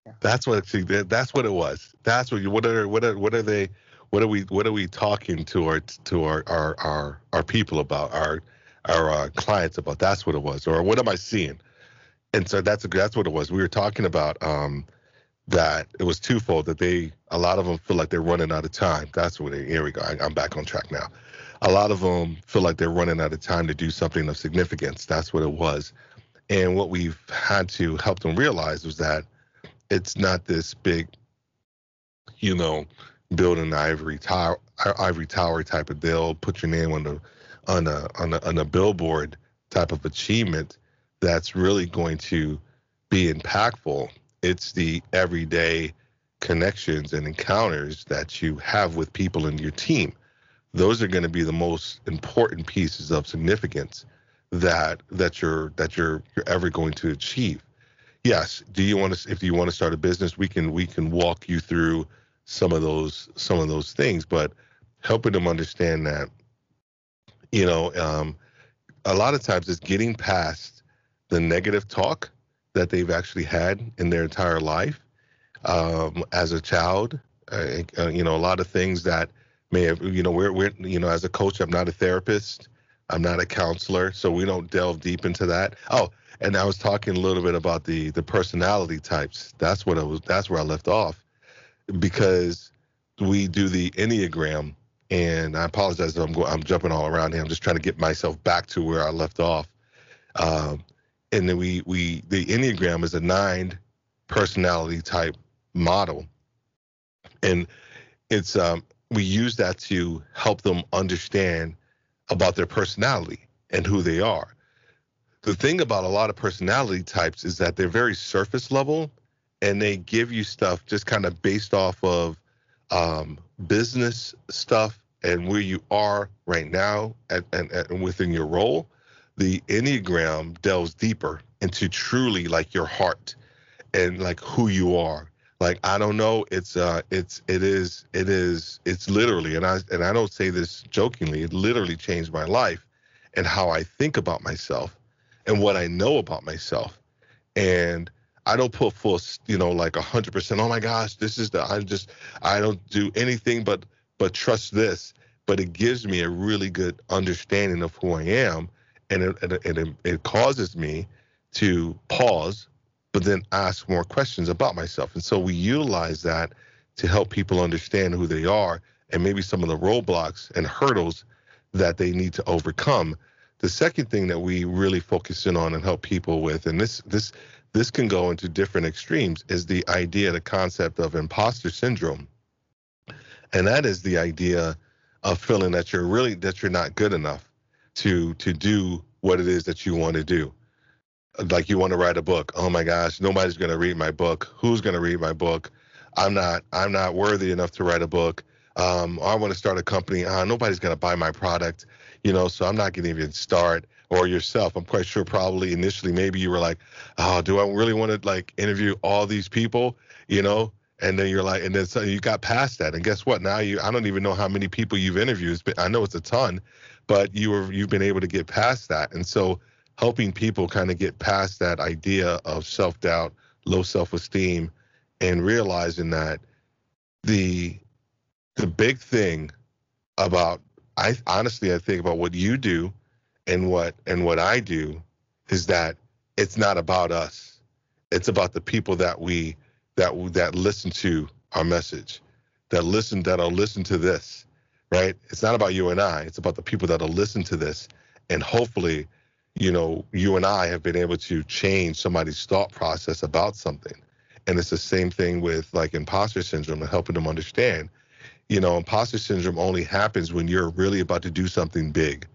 [SPEAKER 1] Yeah. That's what see, that's what it was. That's what you. What are what are what are they? What are we what are we talking to our to our our our, our people about our our uh, clients about? That's what it was. Or what am I seeing? And so that's that's what it was. We were talking about um, that it was twofold that they a lot of them feel like they're running out of time. That's what they. Here we go. I, am back on track now. A lot of them feel like they're running out of time to do something of significance. That's what it was. And what we've had to help them realize was that it's not this big, you know, build an ivory tower, ivory tower type of deal, put your name on the on a on a on a billboard type of achievement that's really going to be impactful. It's the everyday connections and encounters that you have with people in your team. Those are going to be the most important pieces of significance that that you're that you're you're ever going to achieve. Yes, do you want to if you want to start a business, we can we can walk you through some of those some of those things, but helping them understand that you know um, a lot of times it's getting past the negative talk that they've actually had in their entire life um, as a child. Uh, uh, you know, a lot of things that may you know, we're, we're, you know, as a coach, I'm not a therapist, I'm not a counselor, so we don't delve deep into that. Oh, and I was talking a little bit about the the personality types. That's what I was. That's where I left off, because we do the enneagram, and I apologize I'm going, I'm jumping all around here. I'm just trying to get myself back to where I left off. Um, and then we we the enneagram is a nine personality type model, and it's um, we use that to help them understand about their personality and who they are. The thing about a lot of personality types is that they're very surface level and they give you stuff just kind of based off of um, business stuff and where you are right now and, and, and within your role. The Enneagram delves deeper into truly like your heart and like who you are like i don't know. It's uh it's it is it is it's literally and i and i don't say this jokingly it literally changed my life and how i think about myself and what i know about myself. And i don't put full you know like a hundred percent oh my gosh this is the i'm just i don't do anything but but trust this. But it gives me a really good understanding of who i am and it, and it, it causes me to pause but then ask more questions about myself. And so we utilize that to help people understand who they are and maybe some of the roadblocks and hurdles that they need to overcome. The second thing that we really focus in on and help people with, and this this this can go into different extremes, is the idea, the concept of imposter syndrome. And that is the idea of feeling that you're really that you're not good enough to to do what it is that you want to do like you want to write a book. Oh my gosh nobody's going to read my book. Who's going to read my book? I'm not i'm not worthy enough to write a book. Um, i want to start a company. Uh, nobody's going to buy my product you know so i'm not going to even start. Or yourself i'm quite sure probably initially maybe you were like oh do i really want to like interview all these people? You know? And then you're like and then so you got past that. And guess what? Now you i don't even know how many people you've interviewed. But i know it's a ton but you were you've been able to get past that. And so helping people kind of get past that idea of self doubt, low self esteem, and realizing that the the big thing about I honestly I think about what you do and what and what I do is that it's not about us. It's about the people that we that that listen to our message, that listen that'll listen to this, right? It's not about you and I. It's about the people that'll listen to this, and hopefully you know, you and I have been able to change somebody's thought process about something. And it's the same thing with like imposter syndrome and helping them understand. You know, imposter syndrome only happens when you're really about to do something big.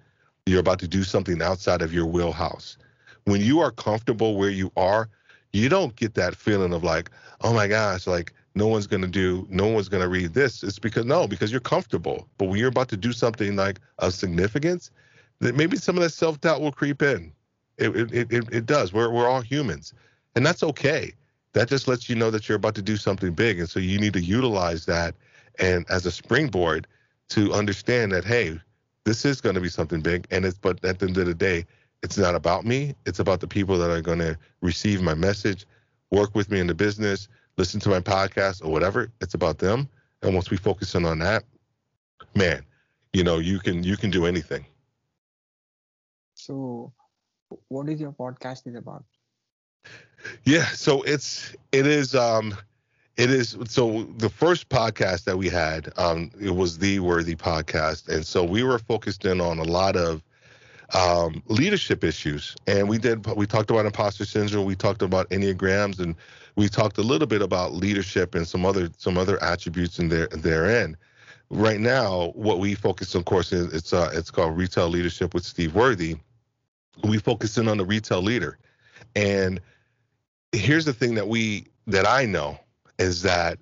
[SPEAKER 1] You're about to do something outside of your wheelhouse. When you are comfortable where you are, you don't get that feeling of like, oh my gosh, like no one's going to do, no one's going to read this. It's because, no, because you're comfortable. But when you're about to do something like of significance, maybe some of that self doubt will creep in. It, it, it, it does. We're, we're all humans, and that's okay. That just lets you know that you're about to do something big. And so you need to utilize that and as a springboard to understand that, hey, this is going to be something big. And it's, but at the end of the day, it's not about me. It's about the people that are going to receive my message, work with me in the business, listen to my podcast or whatever. It's about them. And once we focus in on that, man, you know, you can, you can do anything.
[SPEAKER 2] So, what is your podcast is about?
[SPEAKER 1] Yeah, so it's it is um It is so the first podcast that we had, um, it was the Worthy podcast, and so we were focused in on a lot of um, leadership issues, and we did we talked about imposter syndrome, we talked about enneagrams, and we talked a little bit about leadership and some other some other attributes in there therein. Right now, what we focus, of course, is it's uh, it's called Retail Leadership with Steve Worthy. We focus in on the retail leader, and here's the thing that we that I know is that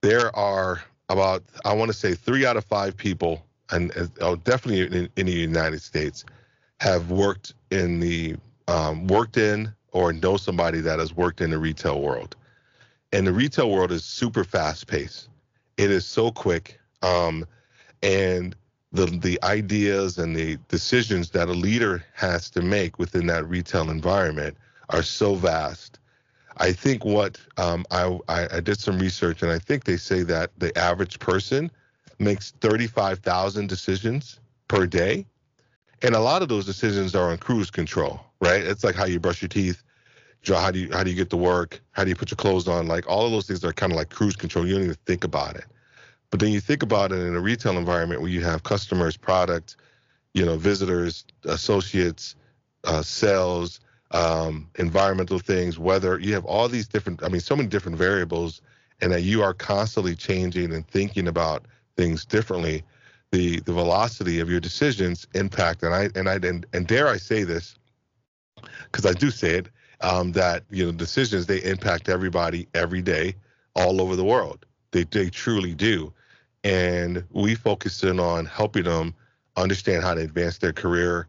[SPEAKER 1] there are about I want to say three out of five people, and oh, definitely in, in, the United States, have worked in the um, worked in or know somebody that has worked in the retail world, and the retail world is super fast paced. It is so quick, um, and the the ideas and the decisions that a leader has to make within that retail environment are so vast I think what um, I, I, did some research, and I think they say that the average person makes 35,000 decisions per day, and a lot of those decisions are on cruise control, right? It's like how you brush your teeth, how do you how do you get to work, how do you put your clothes on, like all of those things are kind of like cruise control. You don't even think about it, but then you think about it in a retail environment where you have customers, product, you know, visitors, associates, uh, sales um, environmental things, weather. You have all these different, I mean, so many different variables, and that you are constantly changing and thinking about things differently. The the velocity of your decisions impact, and I and I and, and dare I say this, because I do say it, um, that you know decisions they impact everybody every day, all over the world. They they truly do, and we focus in on helping them understand how to advance their career,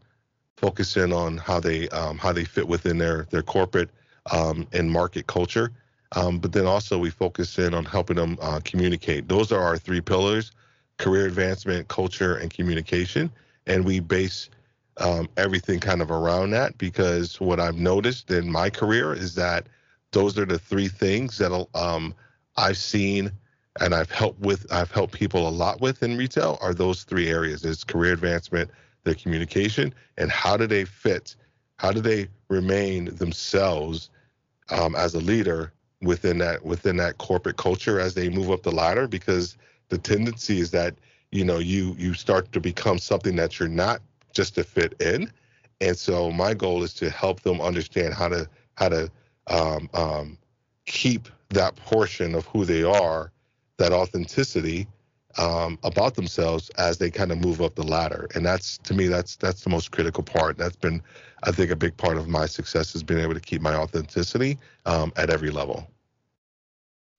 [SPEAKER 1] focus in on how they um, how they fit within their their corporate um, and market culture. Um, but then also we focus in on helping them uh, communicate. Those are our three pillars: career advancement, culture, and communication. And we base um, everything kind of around that because what I've noticed in my career is that those are the three things that um, I've seen and I've helped with. I've helped people a lot with in retail. Are those three areas: is career advancement, their communication, and how do they fit? How do they remain themselves um, as a leader within that within that corporate culture as they move up the ladder? Because the tendency is that you know you you start to become something that you're not just to fit in, and so my goal is to help them understand how to how to um, um, keep that portion of who they are, that authenticity, um, about themselves as they kind of move up the ladder. And that's to me, that's that's the most critical part. That's been, I think, a big part of my success has been able to keep my authenticity um, at every level.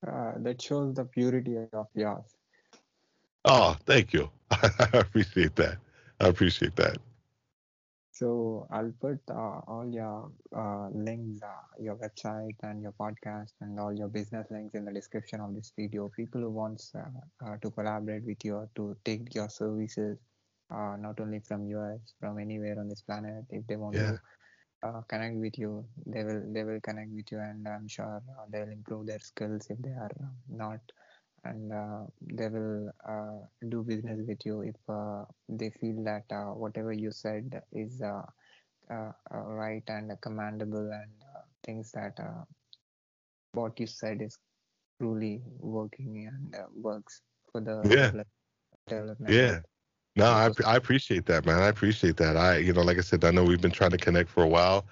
[SPEAKER 2] Uh, that shows the purity of yours.
[SPEAKER 1] Oh, thank you. [laughs] I appreciate that. I appreciate that.
[SPEAKER 2] So I'll put uh, all your uh, links, uh, your website and your podcast and all your business links in the description of this video. People who wants uh, uh, to collaborate with you or to take your services, uh, not only from US, from anywhere on this planet, if they want yeah. to connect with you, they will they will connect with you, and I'm sure they'll improve their skills if they are not and uh, they will uh, do business with you if uh, they feel that uh, whatever you said is uh, uh, right and commendable and things that what you said is truly working and works for the
[SPEAKER 1] yeah development. Yeah. No, I, I appreciate that, man. I appreciate that. I, you know, like I said, I know we've been trying to connect for a while.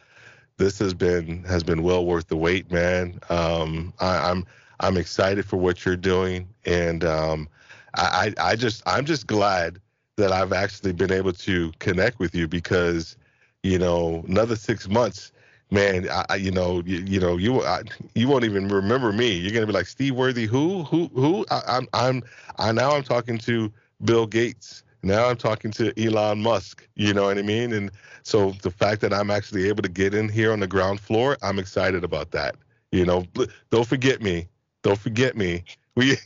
[SPEAKER 1] This has been has been well worth the wait, man. Um, I, I'm I'm excited for what you're doing, and um, I, I just I'm just glad that I've actually been able to connect with you because you know another six months man, I, you know, you, you know, you I, you won't even remember me. You're gonna be like Steve Worthy, who, who, who? I, I'm, I'm, I now I'm talking to Bill Gates. Now I'm talking to Elon Musk. You know what I mean? And so the fact that I'm actually able to get in here on the ground floor, I'm excited about that. You know, don't forget me. Don't forget me. We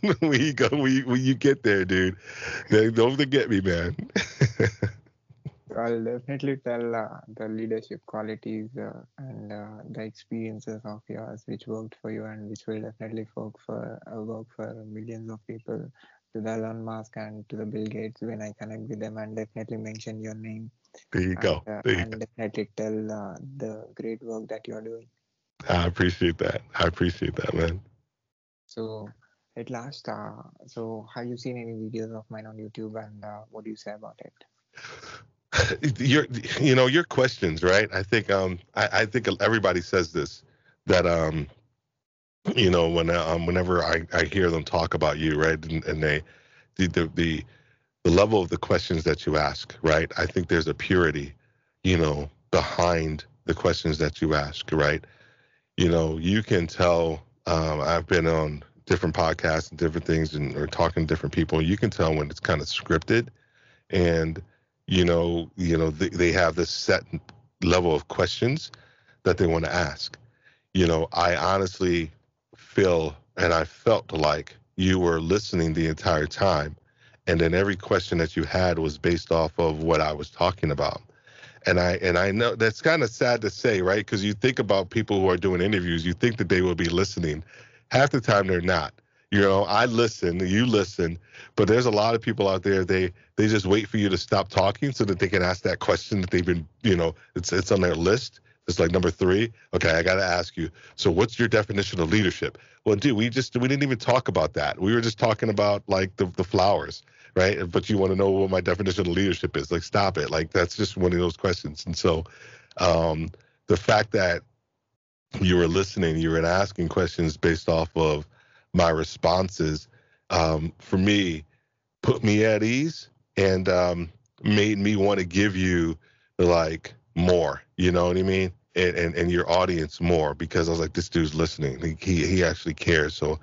[SPEAKER 1] [laughs] when you go you, when you get there, dude. Don't forget me, man. [laughs]
[SPEAKER 2] I'll definitely tell uh, the leadership qualities uh, and uh, the experiences of yours which worked for you and which will definitely work for uh, work for millions of people to the Elon Musk and to the Bill Gates when I connect with them and definitely mention your name.
[SPEAKER 1] There you
[SPEAKER 2] and,
[SPEAKER 1] go.
[SPEAKER 2] Uh,
[SPEAKER 1] there you
[SPEAKER 2] and go. definitely tell uh, the great work that you're doing.
[SPEAKER 1] I appreciate that. I appreciate that, man.
[SPEAKER 2] So at last, uh, so have you seen any videos of mine on YouTube, and uh, what do you say about
[SPEAKER 1] it? [laughs] your, you know, your questions, right? I think, um, I, I think everybody says this that, um, you know, when um, whenever I, I hear them talk about you, right, and, and they, the, the the the level of the questions that you ask, right? I think there's a purity, you know, behind the questions that you ask, right? You know, you can tell. Um, I've been on different podcasts and different things, and or talking to different people. You can tell when it's kind of scripted, and you know, you know, they, they have this set level of questions that they want to ask. You know, I honestly feel and I felt like you were listening the entire time, and then every question that you had was based off of what I was talking about and I and I know that's kind of sad to say, right? Because you think about people who are doing interviews, you think that they will be listening. Half the time they're not. You know, I listen, you listen, but there's a lot of people out there they they just wait for you to stop talking so that they can ask that question that they've been, you know, it's it's on their list. It's like number three. Okay, I got to ask you. So, what's your definition of leadership? Well, dude, we just we didn't even talk about that. We were just talking about like the the flowers right? But you want to know what my definition of leadership is. Like, stop it. Like, that's just one of those questions. And so, um, the fact that you were listening, you were asking questions based off of my responses, um, for me, put me at ease and um, made me want to give you like more. You know what I mean? And, and and your audience more because I was like, this dude's listening. He he actually cares. So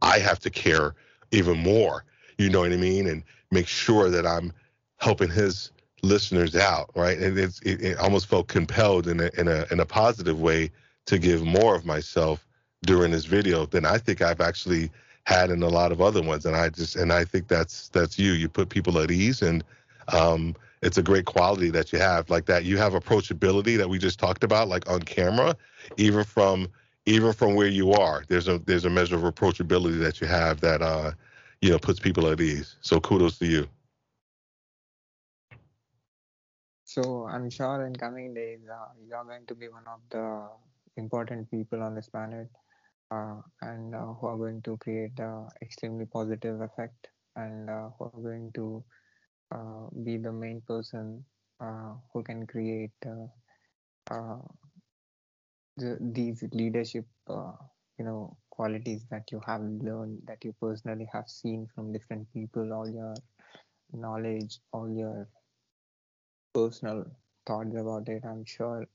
[SPEAKER 1] I have to care even more you know what I mean, and make sure that I'm helping his listeners out, right? And it's it, it almost felt compelled in a in a in a positive way to give more of myself during this video than I think I've actually had in a lot of other ones. And I just and I think that's that's you. You put people at ease and um, it's a great quality that you have like that you have approachability that we just talked about like on camera even from even from where you are there's a there's a measure of approachability that you have that uh you know puts people at ease. So kudos to you.
[SPEAKER 2] So I'm sure in coming days uh, you're going to be one of the important people on this planet, uh, and uh, who are going to create an extremely positive effect, and uh, who are going to uh, be the main person uh, who can create the, these leadership, you know, qualities that you have learned that you personally have seen from different people all your knowledge all your personal thoughts about it. I'm sure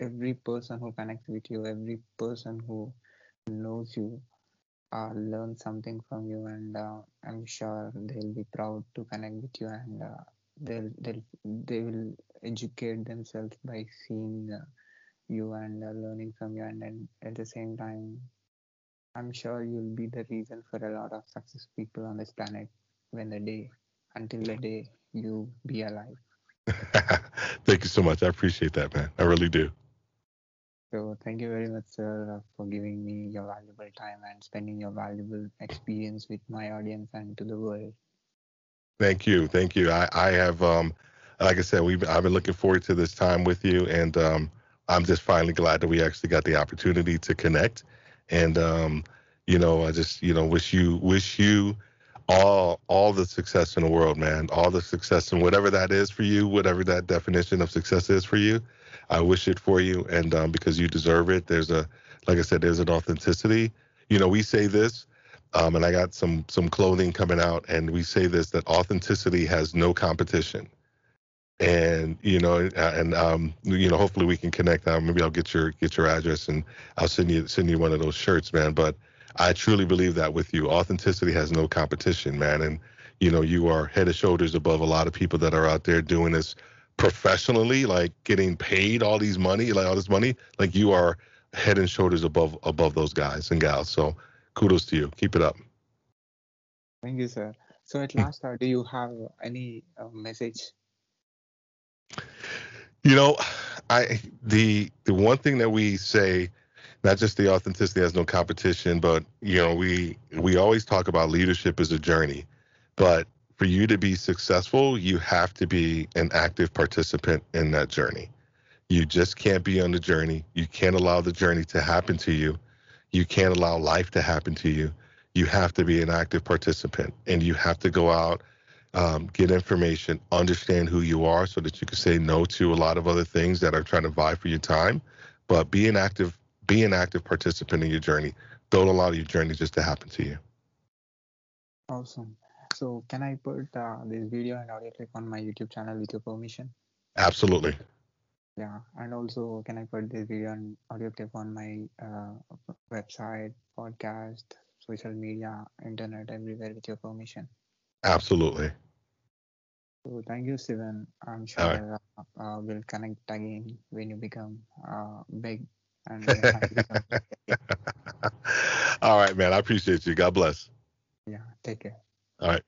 [SPEAKER 2] every person who connects with you every person who knows you uh, learn something from you and uh, i'm sure they'll be proud to connect with you and uh, they'll, they'll they will educate themselves by seeing uh, you and uh, learning from you and then at the same time I'm sure you'll be the reason for a lot of success people on this planet when the day, until the day you be alive. [laughs]
[SPEAKER 1] thank you so much. I appreciate that, man. I really do.
[SPEAKER 2] So thank you very much, sir, for giving me your valuable time and spending your valuable experience with my audience and to the world.
[SPEAKER 1] Thank you, thank you. I, I have, um, like I said, we've I've been looking forward to this time with you, and um, I'm just finally glad that we actually got the opportunity to connect and um, you know, I just you know wish you wish you all all the success in the world, man. All the success and whatever that is for you, whatever that definition of success is for you. I wish it for you, and um, because you deserve it. There's a like I said, there's an authenticity. You know, we say this, um, and I got some some clothing coming out, and we say this that authenticity has no competition and you know and um you know hopefully we can connect. Uh, maybe i'll get your get your address and i'll send you send you one of those shirts man. But i truly believe that with you authenticity has no competition man. And you know you are head and shoulders above a lot of people that are out there doing this professionally like getting paid all these money like all this money. Like you are head and shoulders above above those guys and gals. So kudos to you. Keep it up.
[SPEAKER 2] Thank you sir. So at last uh, do you have any uh, message
[SPEAKER 1] you know, I the the one thing that we say, not just the authenticity has no competition, but you know, we we always talk about leadership as a journey. But for you to be successful, you have to be an active participant in that journey. You just can't be on the journey. You can't allow the journey to happen to you. You can't allow life to happen to you. you have to be an active participant and you have to go out um, get information understand who you are so that you can say no to a lot of other things that are trying to vie for your time. But be an active be an active participant in your journey. Don't allow your journey just to happen to you.
[SPEAKER 2] Awesome. So can i put uh, this video and audio clip on my youtube channel with your permission?
[SPEAKER 1] Absolutely.
[SPEAKER 2] Yeah and also can i put this video and audio clip on my uh, website podcast social media internet everywhere with your permission
[SPEAKER 1] absolutely.
[SPEAKER 2] So thank you Steven. i'm sure right. uh, uh, we'll connect again when you become uh, big and [laughs]
[SPEAKER 1] all right man. I appreciate you. God bless.
[SPEAKER 2] Yeah take care.
[SPEAKER 1] All right